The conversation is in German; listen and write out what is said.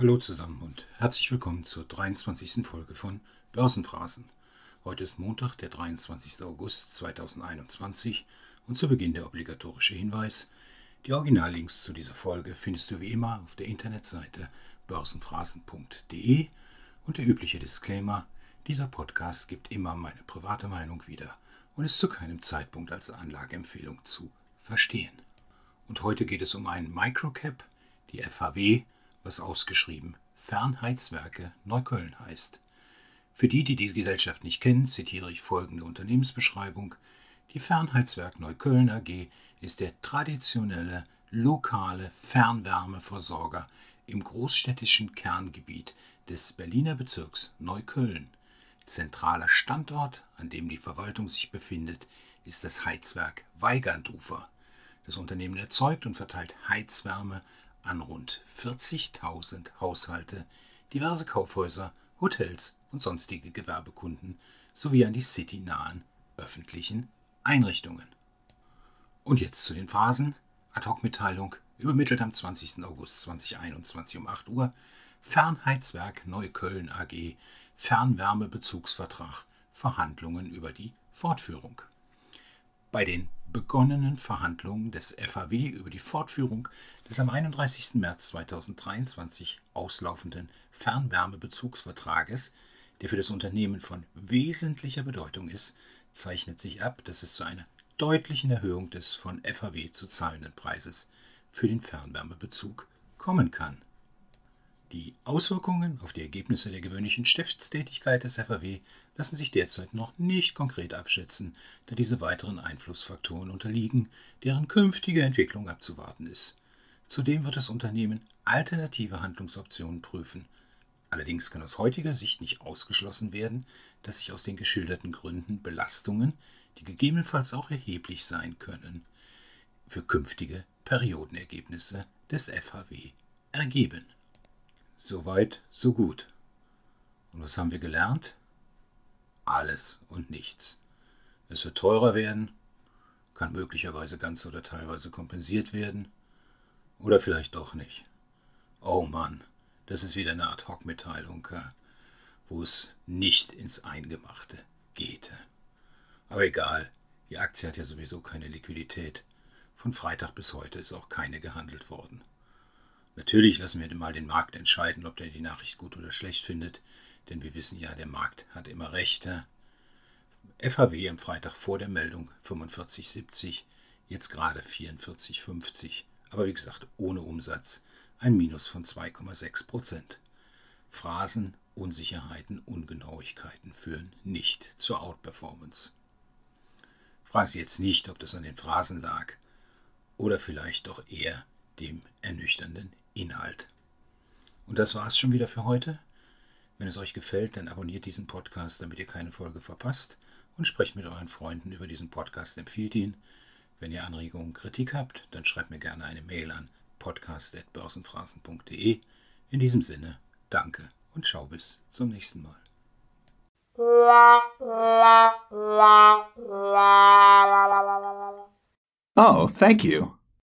Hallo zusammen und herzlich willkommen zur 23. Folge von Börsenphrasen. Heute ist Montag, der 23. August 2021 und zu Beginn der obligatorische Hinweis. Die Originallinks zu dieser Folge findest du wie immer auf der Internetseite börsenphrasen.de und der übliche Disclaimer, dieser Podcast gibt immer meine private Meinung wieder und ist zu keinem Zeitpunkt als Anlageempfehlung zu verstehen. Und heute geht es um einen Microcap, die FHW, was ausgeschrieben Fernheizwerke Neukölln heißt. Für die, die die Gesellschaft nicht kennen, zitiere ich folgende Unternehmensbeschreibung. Die Fernheizwerk Neukölln AG ist der traditionelle lokale Fernwärmeversorger im großstädtischen Kerngebiet des Berliner Bezirks Neukölln. Zentraler Standort, an dem die Verwaltung sich befindet, ist das Heizwerk Weigandufer. Das Unternehmen erzeugt und verteilt Heizwärme an rund 40.000 Haushalte, diverse Kaufhäuser, Hotels und sonstige Gewerbekunden sowie an die citynahen öffentlichen Einrichtungen. Und jetzt zu den Phasen. Ad-Hoc-Mitteilung übermittelt am 20. August 2021 um 8 Uhr. Fernheizwerk Neukölln AG, Fernwärmebezugsvertrag, Verhandlungen über die Fortführung. Bei den begonnenen Verhandlungen des FAW über die Fortführung des am 31. März 2023 auslaufenden Fernwärmebezugsvertrages, der für das Unternehmen von wesentlicher Bedeutung ist, zeichnet sich ab, dass es zu einer deutlichen Erhöhung des von FAW zu zahlenden Preises für den Fernwärmebezug kommen kann. Die Auswirkungen auf die Ergebnisse der gewöhnlichen Stiftstätigkeit des FAW lassen sich derzeit noch nicht konkret abschätzen, da diese weiteren Einflussfaktoren unterliegen, deren künftige Entwicklung abzuwarten ist. Zudem wird das Unternehmen alternative Handlungsoptionen prüfen. Allerdings kann aus heutiger Sicht nicht ausgeschlossen werden, dass sich aus den geschilderten Gründen Belastungen, die gegebenenfalls auch erheblich sein können, für künftige Periodenergebnisse des FHW ergeben. Soweit, so gut. Und was haben wir gelernt? Alles und nichts. Es wird teurer werden, kann möglicherweise ganz oder teilweise kompensiert werden, oder vielleicht doch nicht. Oh Mann, das ist wieder eine Ad-Hoc-Mitteilung, wo es nicht ins Eingemachte geht. Aber egal, die Aktie hat ja sowieso keine Liquidität. Von Freitag bis heute ist auch keine gehandelt worden. Natürlich lassen wir mal den Markt entscheiden, ob der die Nachricht gut oder schlecht findet, denn wir wissen ja, der Markt hat immer Rechte. FHW am Freitag vor der Meldung 45,70, jetzt gerade 44,50, aber wie gesagt ohne Umsatz, ein Minus von 2,6 Prozent. Phrasen, Unsicherheiten, Ungenauigkeiten führen nicht zur Outperformance. Fragen Sie jetzt nicht, ob das an den Phrasen lag oder vielleicht doch eher dem ernüchternden Inhalt. Und das war es schon wieder für heute. Wenn es euch gefällt, dann abonniert diesen Podcast, damit ihr keine Folge verpasst und sprecht mit euren Freunden über diesen Podcast, empfiehlt ihn. Wenn ihr Anregungen, Kritik habt, dann schreibt mir gerne eine Mail an podcast.börsenphrasen.de. In diesem Sinne, danke und schau bis zum nächsten Mal. Oh, thank you.